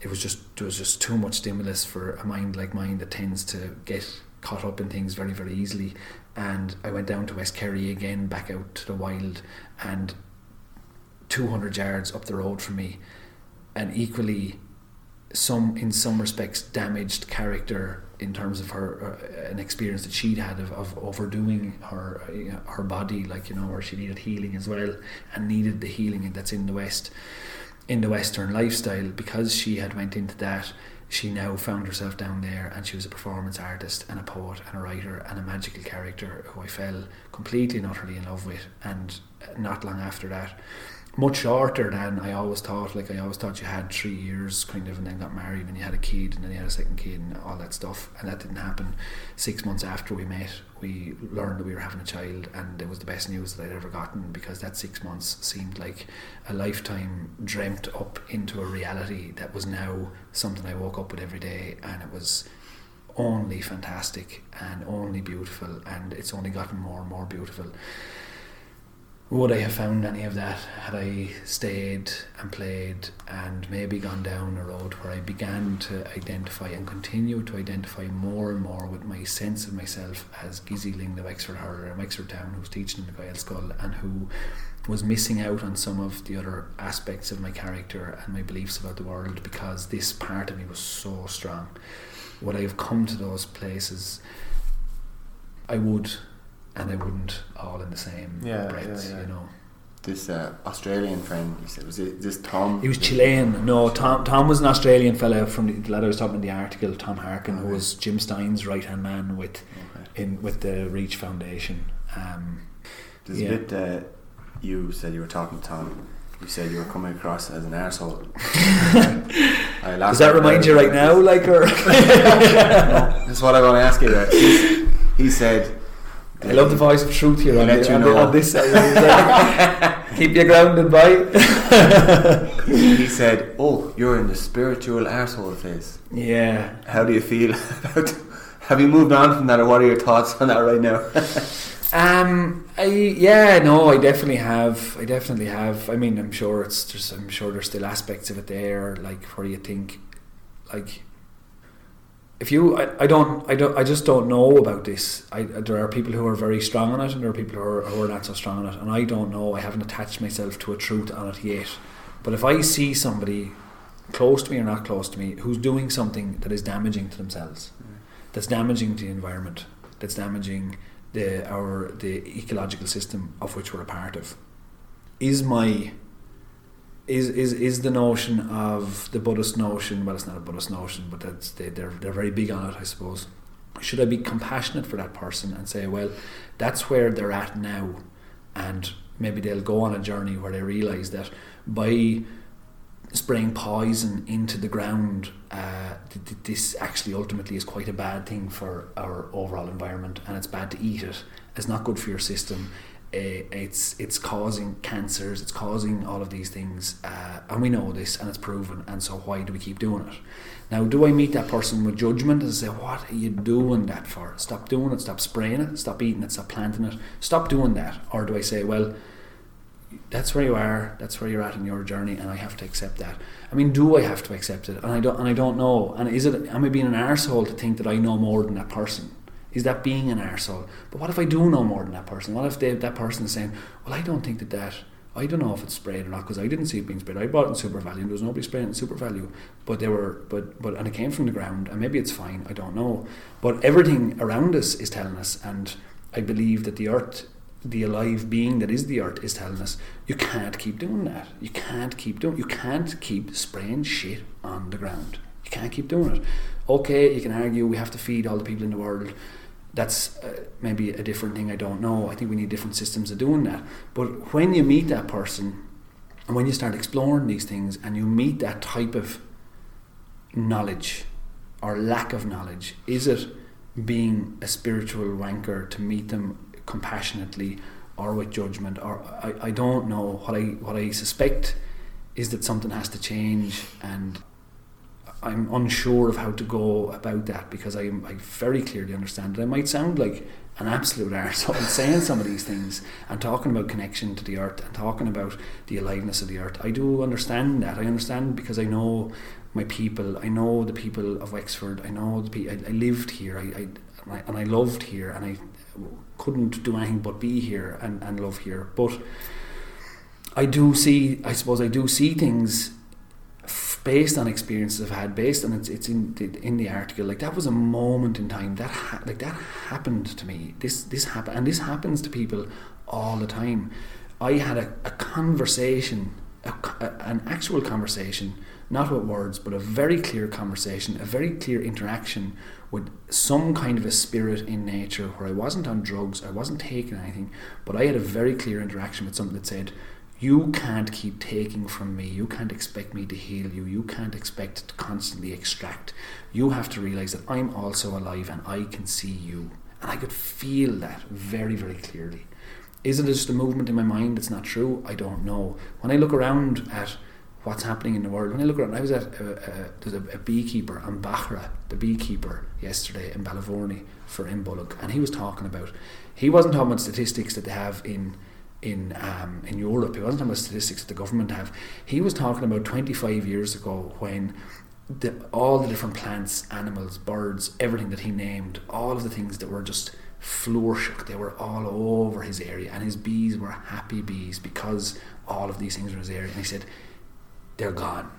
it was just there was just too much stimulus for a mind like mine that tends to get caught up in things very very easily. And I went down to West Kerry again back out to the wild and 200 yards up the road from me and equally some in some respects damaged character in terms of her uh, an experience that she'd had of, of overdoing her uh, her body like you know where she needed healing as well and needed the healing that's in the west in the western lifestyle. Because she had went into that she now found herself down there and she was a performance artist and a poet and a writer and a magical character who I fell completely and utterly in love with. And not long after that much shorter than I always thought. Like I always thought you had three years, kind of, and then got married, and you had a kid, and then you had a second kid, and all that stuff. And that didn't happen. Six months after we met, we learned that we were having a child, and it was the best news that I'd ever gotten because that six months seemed like a lifetime dreamt up into a reality that was now something I woke up with every day, and it was only fantastic and only beautiful, and it's only gotten more and more beautiful. Would I have found any of that had I stayed and played and maybe gone down a road where I began to identify and continue to identify more and more with my sense of myself as Gizzy Lyng, the Wexford hurler in Wexford Town, who's teaching in the Gaelscoil and who was missing out on some of the other aspects of my character and my beliefs about the world because this part of me was so strong. Would I have come to those places? I would, and they wouldn't all in the same Yeah, breath, yeah, yeah. you know. This uh, Australian friend, he said, was it this Tom? He was Chilean. No, Tom. Tom was an Australian fellow from the, the lad I was talking in the article. Tom Harkin, who was Jim Stynes' right hand man with Okay. in with the Reach Foundation. Um, There's yeah. a bit. Uh, you said you were talking to Tom. You said you were coming across as an asshole. I does that remind you right now, like, or That's what I want to ask you. There. He, he said I love the voice of truth here on, the, you on, the, on this side. Keep you grounded, boy. he said, "Oh, you're in the spiritual asshole phase. yeah. How do you feel about? Have you moved on from that, or what are your thoughts on that right now?" Um, I yeah, no, I definitely have. I definitely have. I mean, I'm sure it's just. I'm sure there's still aspects of it there, like where you think, like, if you, I, I don't, I don't, I just don't know about this. I there are people who are very strong on it, and there are people who are, who are not so strong on it, and I don't know. I haven't attached myself to a truth on it yet. But if I see somebody close to me or not close to me who's doing something that is damaging to themselves, mm. that's damaging to the environment, that's damaging the our the ecological system of which we're a part of, is my is is is the notion of the Buddhist notion? Well, it's not a Buddhist notion, but that's they, they're they're very big on it, I suppose. Should I be compassionate for that person and say, well, that's where they're at now, and maybe they'll go on a journey where they realise that by spraying poison into the ground, uh, th- th- this actually ultimately is quite a bad thing for our overall environment, and it's bad to eat it. It's not good for your system. Uh, it's it's causing cancers. It's causing all of these things, uh, and we know this, and it's proven. And so, why do we keep doing it? Now, do I meet that person with judgment and say, "What are you doing that for? Stop doing it. Stop spraying it. Stop eating it. Stop planting it. Stop doing that." Or do I say, "Well"? that's where you are. That's where you're at in your journey, and I have to accept that. I mean, do I have to accept it? And I don't. And I don't know. And is it? Am I being an arsehole to think that I know more than that person? Is that being an arsehole? But what if I do know more than that person? What if they, that person is saying, "Well, I don't think that that." I don't know if it's sprayed or not because I didn't see it being sprayed. I bought it in SuperValu and there was nobody spraying in SuperValu. But they were, but but and it came from the ground and maybe it's fine. I don't know. But everything around us is telling us, and I believe that the earth the alive being that is the earth is telling us you can't keep doing that. You can't keep doing. You can't keep spraying shit on the ground. You can't keep doing it. Okay, you can argue we have to feed all the people in the world. That's uh, maybe a different thing. I don't know. I think we need different systems of doing that. But when you meet that person, and when you start exploring these things, and you meet that type of knowledge or lack of knowledge, is it being a spiritual wanker to meet them compassionately or with judgment or I, I don't know what I what I suspect is that something has to change and I'm unsure of how to go about that because I, I very clearly understand that I might sound like an absolute arsehole saying some of these things and talking about connection to the earth and talking about the aliveness of the earth. I do understand that. I understand because I know my people. I know the people of Wexford. I know the people. I, I lived here. I, I, and I loved here and I couldn't do anything but be here and, and love here. But I do see, I suppose, I do see things based on experiences I've had, based on it's it's in the, in the article. Like that was a moment in time that ha- like that happened to me. This this happened, and this happens to people all the time. I had a, a conversation, a, a, an actual conversation, not with words, but a very clear conversation, a very clear interaction with some kind of a spirit in nature where I wasn't on drugs, I wasn't taking anything, but I had a very clear interaction with something that said, You can't keep taking from me, you can't expect me to heal you, you can't expect to constantly extract. You have to realize that I'm also alive and I can see you. And I could feel that very, very clearly. Is it just a movement in my mind that's not true? I don't know. When I look around at what's happening in the world. When I look around, I was at a, a, a, a beekeeper, Ambachra, the beekeeper, yesterday in Ballyvourney for Imbolc, and he was talking about. He wasn't talking about statistics that they have in in um, in Europe. He wasn't talking about statistics that the government have. He was talking about 25 years ago when. The, all the different plants, animals, birds, everything that he named, all of the things that were just flourishing, they were all over his area, and his bees were happy bees because all of these things were in his area. And he said, they're gone.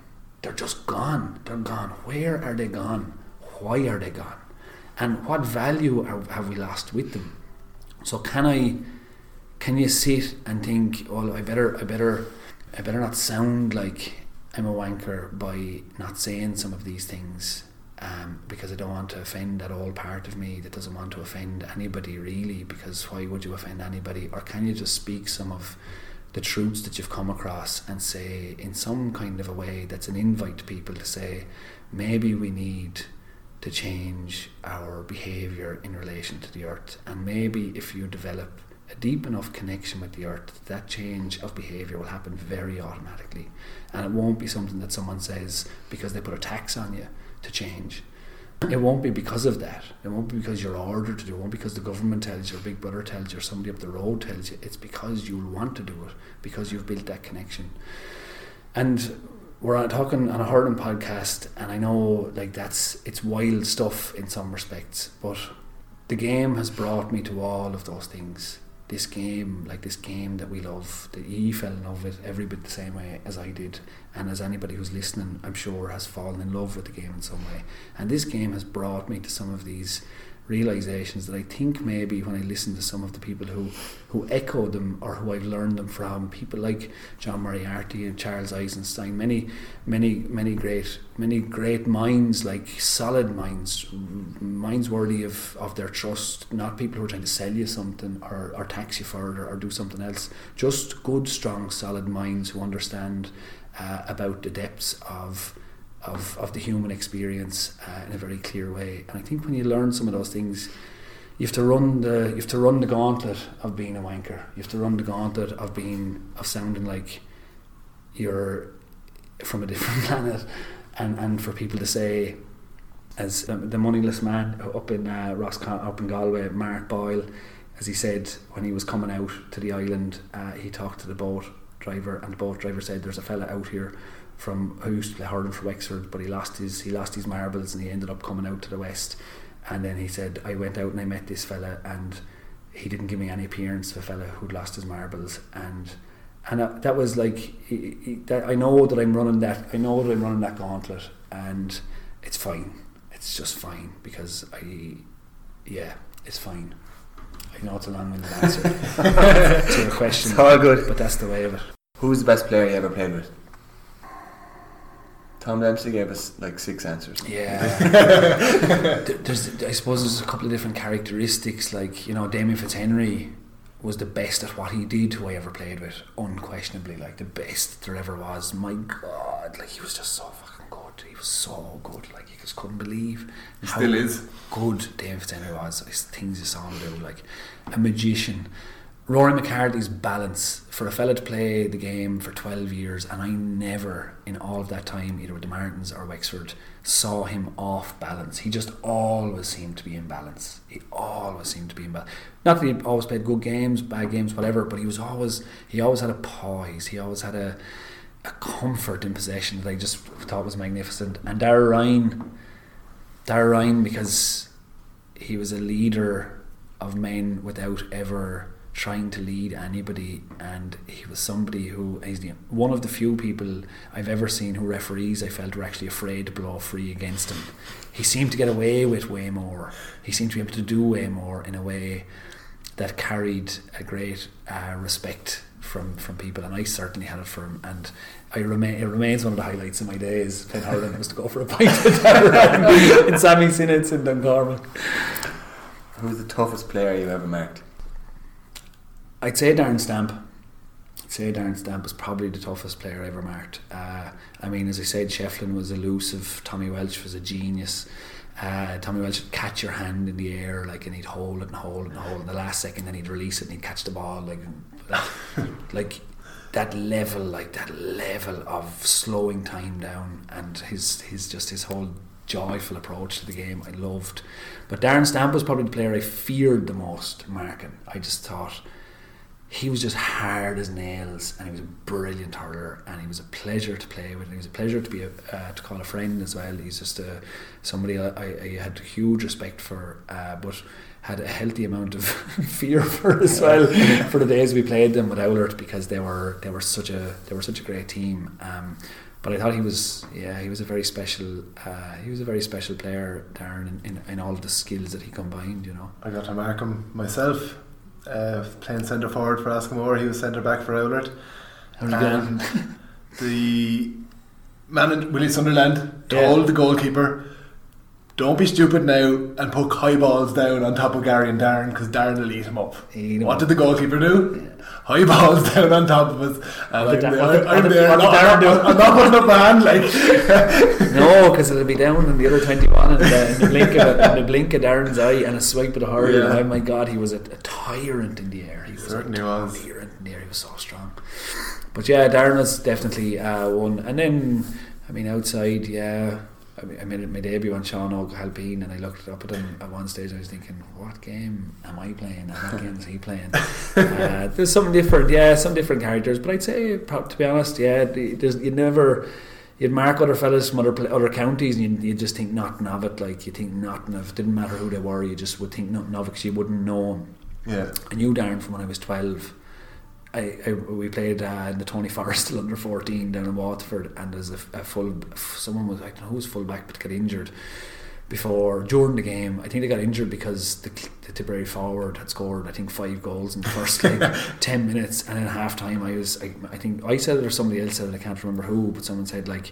They're just gone. They're gone. Where are they gone? Why are they gone? And what value are, have we lost with them? So can I? Can you sit and think, "Oh, I better, I better, I better not sound like I'm a wanker by not saying some of these things um, because I don't want to offend that old part of me that doesn't want to offend anybody really. Because why would you offend anybody? Or can you just speak some of the truths that you've come across and say in some kind of a way that's an invite to people to say maybe we need to change our behaviour in relation to the earth. And maybe if you develop a deep enough connection with the earth, that change of behaviour will happen very automatically. And it won't be something that someone says because they put a tax on you to change. It won't be because of that. It won't be because you're ordered to do it. It won't be because the government tells you, or Big Brother tells you, or somebody up the road tells you. It's because you'll want to do it, because you've built that connection. And we're talking on a hurling podcast, and I know like that's it's wild stuff in some respects, but the game has brought me to all of those things. This game, like this game that we love, that you fell in love with every bit the same way as I did, and as anybody who's listening, I'm sure has fallen in love with the game in some way. And this game has brought me to some of these realizations that I think maybe when I listen to some of the people who who echo them or who I've learned them from, people like John Moriarty and Charles Eisenstein, many many many great many great minds, like solid minds, minds worthy of, of their trust, not people who are trying to sell you something or, or tax you or, or do something else. Just good, strong, solid minds who understand uh, about the depths of of, of the human experience uh, in a very clear way. And I think when you learn some of those things, you have to run the you have to run the gauntlet of being a wanker. You have to run the gauntlet of being of sounding like you're from a different planet, and and for people to say, as the, the moneyless man up in uh, up in Galway, Mark Boyle, as he said when he was coming out to the island, uh, he talked to the boat driver, and the boat driver said, "There's a fella out here." From who used to play hurling for Wexford, but he lost his he lost his marbles and he ended up coming out to the west. And then he said, I went out and I met this fella, and he didn't give me any appearance of a fella who'd lost his marbles. And and uh, that was like, he, he, that I know that I'm running that, I know that I'm running that gauntlet, and it's fine. It's just fine because I, yeah, it's fine. I know it's a long-winded answer to your question. It's all good. but that's the way of it. Who's the best player you ever played with? Tom Dempsey gave us like six answers. Yeah. There's, I suppose there's a couple of different characteristics. Like you know, Damien Fitzhenry was the best at what he did who I ever played with, unquestionably. Like the best there ever was. My God, like he was just so fucking good. He was so good. Like you just couldn't believe. He how still is. Good Damien Fitzhenry was. His things you saw him do, like a magician. Rory McCarthy's balance for a fella to play the game for 12 years, and I never, in all of that time, either with the Martins or Wexford, saw him off balance. He just always seemed to be in balance. He always seemed to be in balance. Not that he always played good games, bad games, whatever, but he was always he always had a poise. He always had a a comfort in possession that I just thought was magnificent. And Darragh Ryan, Darragh Ryan, because he was a leader of men without ever trying to lead anybody and he was somebody who he's the, one of the few people I've ever seen who referees I felt were actually afraid to blow free against him. He seemed to get away with way more. He seemed to be able to do way more in a way that carried a great uh, respect from from people and I certainly had it for him. And I remain it remains one of the highlights of my days playing hurling was to go for a pint in Sammy Sinnott in Duncormick Who's the toughest player you've ever marked? I'd say Darren Stamp. I'd say Darren Stamp was probably the toughest player I ever marked. Uh, I mean, as I said, Shefflin was elusive. Tommy Walsh was a genius. Uh, Tommy Walsh would catch your hand in the air, like, and he'd hold it and hold it and hold it. In the last second, then he'd release it and he'd catch the ball, like, that, like that level, like that level of slowing time down, and his his just his whole joyful approach to the game. I loved, but Darren Stamp was probably the player I feared the most marking. I just thought he was just hard as nails and he was a brilliant hurler and he was a pleasure to play with and he was a pleasure to be a, uh, to call a friend as well. He's just a, somebody I, I had huge respect for uh, but had a healthy amount of fear for as well for the days we played them with Oulart because they were they were such a they were such a great team. Um, but I thought he was yeah he was a very special uh, he was a very special player Darren in, in, in all the skills that he combined you know? I got to mark him myself. Uh, playing centre forward for Askamore, he was centre back for Oulart. How did you get And the man in Willie Sunderland Yeah. told the goalkeeper, don't be stupid now and put high balls down on top of Gary and Darren because Darren will eat him up. Eat him what up. did the goalkeeper do? High balls down on top of us. And What I'm Da- there, what I'm what there what did not, Darren do? I'm, I'm not putting up my hand like. No, because it'll be down in the other 21 in the, in the blink of in the blink of Darren's eye and a swipe of the hurl. Yeah. Oh my God, he was a, a tyrant in the air. He was certainly a was. tyrant in the air. He was so strong. But yeah, Darren was definitely uh, one. And then, I mean, outside, yeah. I made my debut on Sean Ó hAilpín and I looked up at him at one stage. I was thinking, what game am I playing? And what game is he playing? uh, there's some different, yeah, some different characters. But I'd say, to be honest, yeah, the- there's, you never you'd mark other fellas from other other counties, and you just think nothing of it. Like you think nothing of. Didn't matter who they were, you just would think nothing of it because you wouldn't know 'em. Yeah. I knew Darren from when I was twelve. I, I we played uh, in the Tony Forristal still under fourteen down in Waterford, and there's a, a full someone was I don't know who was full back but got injured before during the game. I think they got injured because the, the Tipperary forward had scored I think five goals in the first like ten minutes, and in half time I was I, I think I said it or somebody else said it. I can't remember who, but someone said like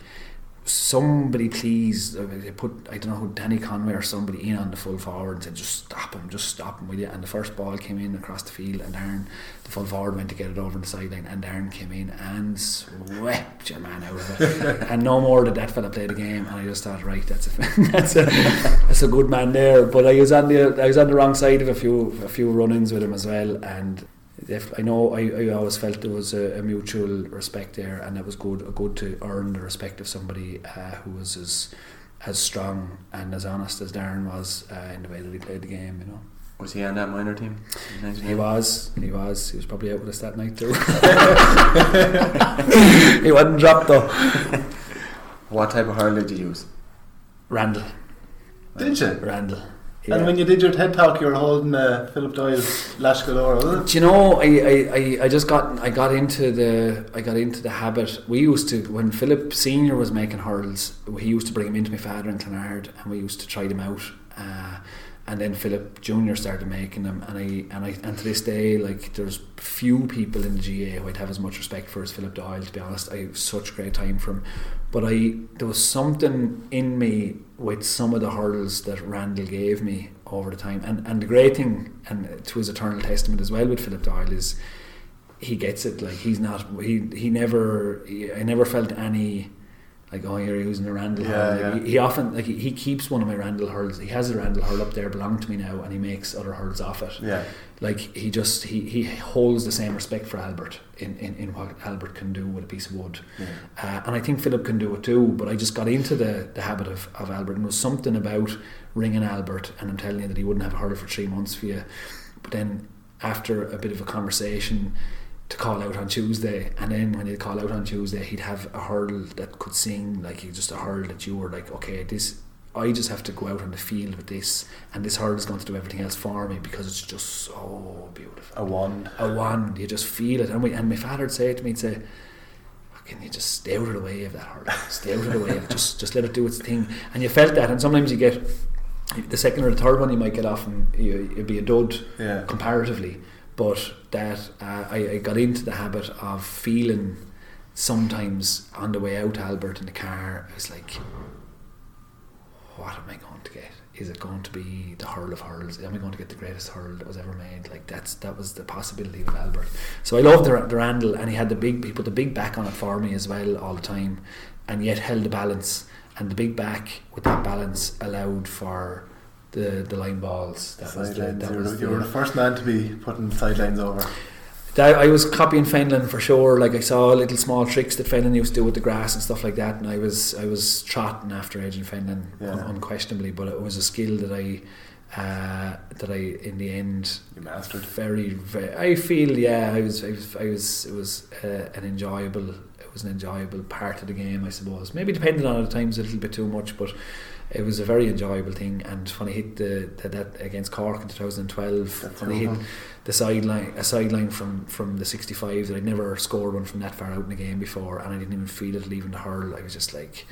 somebody please uh, they put I don't know who Danny Conway or somebody in on the full forward and said just stop him just stop him will you? And the first ball came in across the field and Darren the full forward went to get it over the sideline and Darren came in and swept your man out of it. And no more did that fella play the game and I just thought right that's a that's a that's a good man there. But I was on the I was on the wrong side of a few a few run-ins with him as well and if I know I, I always felt there was a, a mutual respect there and it was good good to earn the respect of somebody uh, who was as as strong and as honest as Darren was uh, in the way that he played the game you know Was he on that minor team? he was he was he was probably out with us that night too he wasn't dropped though What type of hurl did you use? Randall Did you? Randall And when you did your TED talk, you were holding uh, Philip Doyle's Lash Galore, was it? Do you know? I, I, I, just got I got into the I got into the habit. We used to when Philip Senior was making hurls, he used to bring him into my father in Clonard, and we used to try them out. Uh, and then Philip Junior started making them, and I and I and to this day, like there's few people in the GAA who I'd have as much respect for as Philip Doyle. To be honest, I have such great time for him. But I there was something in me with some of the hurdles that Randall gave me over the time, and and the great thing, and to his eternal testament as well with Philip Doyle is he gets it. Like he's not he he never I never felt any like oh you're using a Randall Yeah, hurl. Like, yeah. He, he often like he, he keeps one of my Randall hurls. He has a Randall hurl up there belong to me now, and he makes other hurls off it. Yeah. Like he just he, he holds the same respect for Albert in, in, in what Albert can do with a piece of wood, uh, and I think Philip can do it too. But I just got into the, the habit of, of Albert, and there was something about ringing Albert, and I'm telling you that he wouldn't have a hurl for three months for you. But then after a bit of a conversation, to call out on Tuesday, and then when he'd call out on Tuesday, he'd have a hurl that could sing like he just a hurl that you were like, okay, this I just have to go out on the field with this, and this hurl is going to do everything else for me because it's just so beautiful. A wand. A wand, you just feel it, and we, and my father would say it to me, he'd say. Can you just stay out of the way of that hurl? Stay out of the way. Of just, just let it do its thing. And you felt that, and sometimes you get the second or the third one you might get off, and you, it'd be a dud Yeah. comparatively. But that uh, I, I got into the habit of feeling sometimes on the way out to Albert in the car, I was like, what am I going to get? Is it going to be the hurl of hurls? Am I going to get the greatest hurl that was ever made? Like that's that was the possibility with Albert. So I loved the, the Randall, and he had the big he put the big back on it for me as well all the time, and yet held the balance. And the big back with that balance allowed for the the line balls. That was the, that You, was were, you were the first man to be putting sidelines over. that I was copying Fenlon for sure. Like I saw little small tricks that Fenlon used to do with the grass and stuff like that, and I was I was trotting after Agent Fenlon Yeah. un- unquestionably. But it was a skill that I uh, that I in the end You mastered. very, very I feel yeah I was I was, I was it was uh, an enjoyable it was an enjoyable part of the game I suppose maybe depending on at times a little bit too much but it was a very enjoyable thing and when I hit the, the that against Cork in 2012 That's when I hit the sideline a sideline from from the 65 that I'd never scored one from that far out in the game before and I didn't even feel it leaving the hurl. I was just like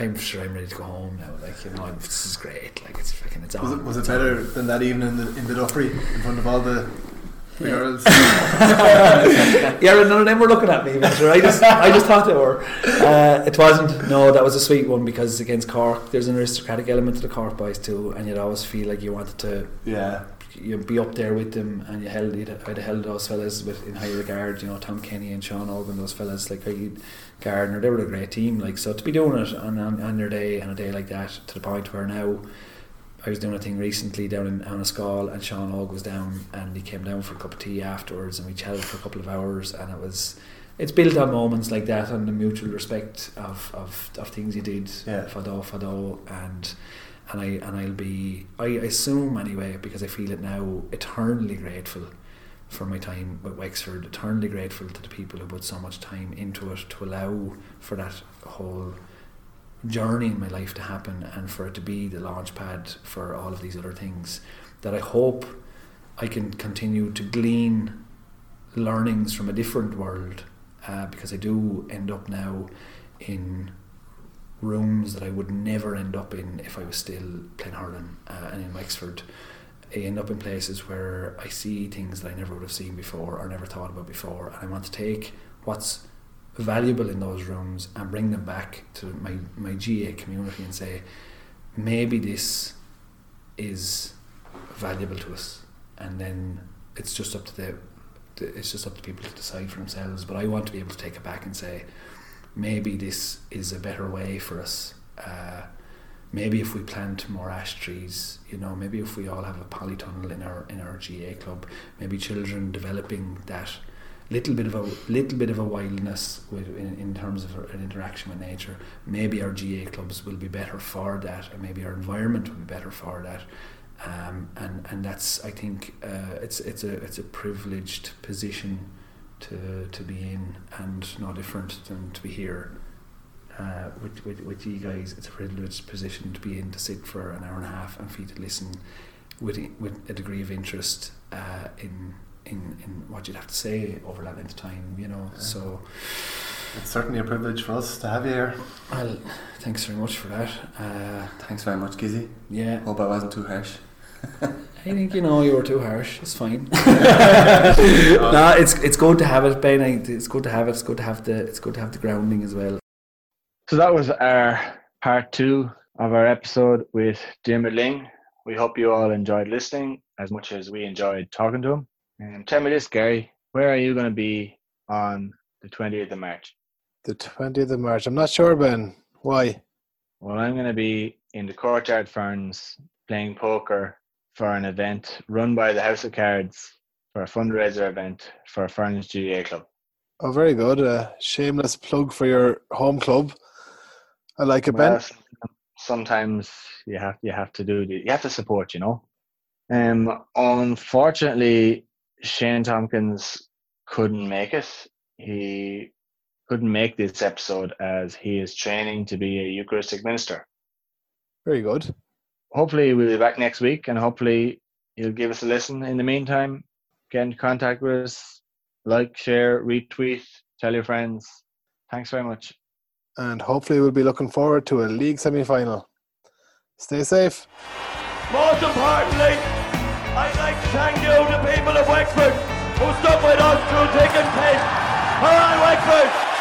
I'm sure I'm ready to go home now like you know I'm, this is great like it's fucking it's Was it, was it better than that evening in the, in the Duffrey in front of all the Girls. yeah, none of them were looking at me, I just, I just thought they were. Uh, it wasn't. No, that was a sweet one because against Cork, there's an aristocratic element to the Cork boys too, and you'd always feel like you wanted to yeah. you be up there with them, and you held, you'd, I'd held those fellas with in high regard. You know, Tom Kenny and Sean Ogan, those fellas like I, Gardiner, they were a great team. Like so, to be doing it on, on on your day on a day like that, to the point where now. I was doing a thing recently down in Annascaul and Sean Og was down and he came down for a cup of tea afterwards and we chatted for a couple of hours and it was it's built on moments like that and the mutual respect of, of, of things you did Yeah. fado fado and and I and I'll be I assume anyway because I feel it now eternally grateful for my time with Wexford eternally grateful to the people who put so much time into it to allow for that whole journey in my life to happen and for it to be the launch pad for all of these other things that I hope I can continue to glean learnings from a different world uh, because I do end up now in rooms that I would never end up in if I was still playing hurling uh, and in Wexford. I end up in places where I see things that I never would have seen before or never thought about before and I want to take what's valuable in those rooms and bring them back to my, my GAA community and say maybe this is valuable to us. And then it's just up to the it's just up to people to decide for themselves. But I want to be able to take it back and say maybe this is a better way for us. Uh, maybe if we plant more ash trees you know maybe if we all have a polytunnel in our in our GAA club maybe children developing that little bit of a little bit of a wildness with, in, in terms of an interaction with nature. Maybe our GAA clubs will be better for that and maybe our environment will be better for that. Um, and and that's I think uh, it's it's a it's a privileged position to to be in and no different than to be here. Uh, with, with, with you guys it's a privileged position to be in to sit for an hour and a half and for you to listen with with a degree of interest uh, in in in what you'd have to say over that length of time you know so It's certainly a privilege for us to have you here. well thanks very much for that uh, Thanks very much, Gizzy. yeah Hope I wasn't too harsh. I think you know you were too harsh. It's fine. no, it's it's good to have it, Ben. It's good to have it. It's good to have the it's good to have the grounding as well. So that was our part two of our episode with Jim Lyng. We hope you all enjoyed listening as much as we enjoyed talking to him. And tell me this, Gary, where are you going to be on the 20th of March? The 20th of March. I'm not sure, Ben. Why? Well, I'm going to be in the Courtyard Ferns playing poker for an event run by the House of Cards for a fundraiser event for a Ferns GAA Club. Oh, very good. A shameless plug for your home club. I like it, Ben. Well, sometimes you have you have to do the, you have to support, you know. Um, unfortunately, Shane Tompkins couldn't make it. He couldn't make this episode as he is training to be a Eucharistic minister. Very good. Hopefully, we'll be back next week, and hopefully, you'll give us a listen. In the meantime, get in contact with us, like, share, retweet, tell your friends. Thanks very much. And hopefully, we'll be looking forward to a league semi final. Stay safe. Most importantly, I'd like to thank you, the people of Wexford, who stuck with us through thick and thin. Right, Wexford!